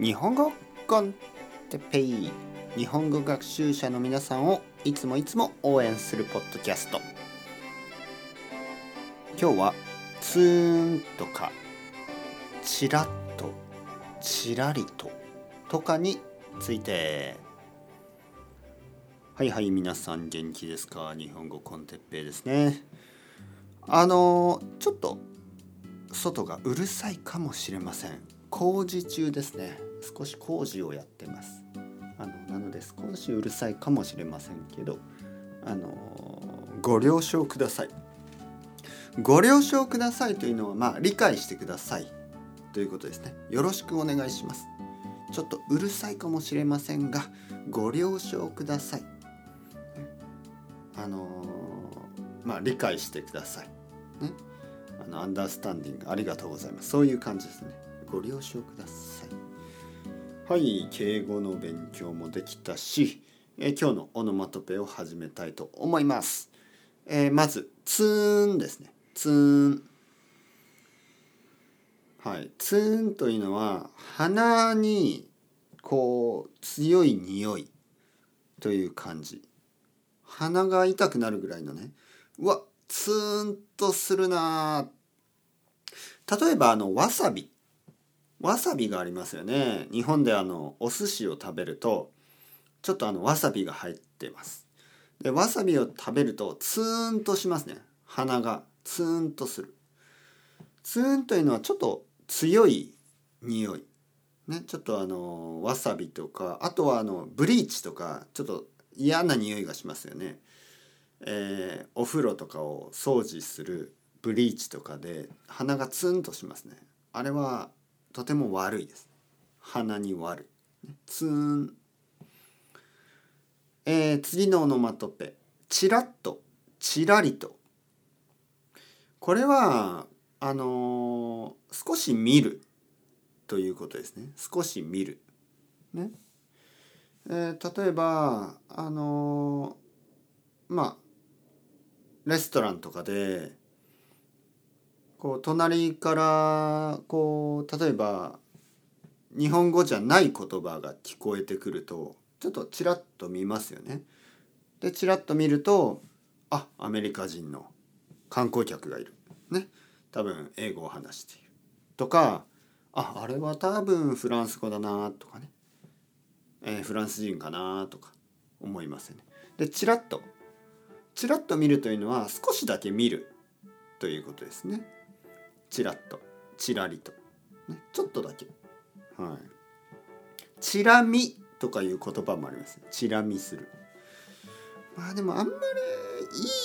日本語コンテペイ。日本語学習者の皆さんをいつもいつも応援するポッドキャスト。今日はツーンとかチラッとチラリととかについて。はいはい皆さん元気ですか？日本語コンテッペイですね。あのちょっと外がうるさいかもしれません。工事中ですね。少し工事をやってます。あのなので少しうるさいかもしれませんけどあのご了承ください。ご了承くださいというのはまあ理解してください。ということですね。よろしくお願いします。ちょっとうるさいかもしれませんがご了承ください。あのまあ理解してください。ね。あのアンダースタンディングありがとうございます。そういう感じですね。ご了承ください。はい敬語の勉強もできたし、え今日のオノマトペを始めたいと思います、えーまずツーンですね。ツーン。はいツーンというのは鼻にこう強い匂いという感じ。鼻が痛くなるぐらいのね。うわツーンとするな例えばあのわさび。わさびがありますよね。日本であのお寿司を食べるとちょっとあのわさびが入ってます。でわさびを食べるとツーンとしますね。鼻がツーンとする。ツーンというのはちょっと強い匂い。ねちょっとあのわさびとかあとはあのブリーチとかちょっと嫌な匂いがしますよね。えーお風呂とかを掃除するブリーチとかで鼻がツンとしますね。あれはとても悪いです。鼻に悪い。ツーン。えー次のオノマトペ。チラッとチラリと。これはあのー少し見るということですね。少し見る。ね。えー例えばあのーまあレストランとかでこう隣からこう例えば日本語じゃない言葉が聞こえてくるとちょっとちらっと見ますよね。でちらっと見るとあアメリカ人の観光客がいる。ね多分英語を話している。とかああれは多分フランス語だなとかね、えーフランス人かなとか思いますよね。でちらっとちらっと見るというのは少しだけ見るということですね。ちらっとちらりと、ね、ちょっとだけ。はい。チラ見とかいう言葉もあります。チラ見する。まあでもあんま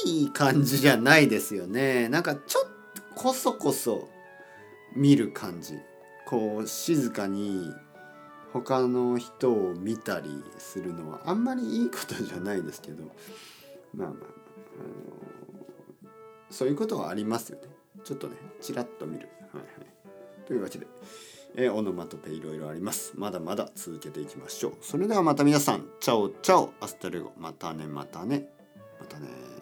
りいい感じじゃないですよね。なんかちょっとこそこそ見る感じ。こう静かに他の人を見たりするのはあんまりいいことじゃないですけどまあまあ、あのそういうことはありますよねちょっとねちらっと見る、はいはい、というわけで、えーオノマトペいろいろあります。まだまだ続けていきましょう。それではまた皆さん。 Chao chao。Hasta luego。またねまたね。またね。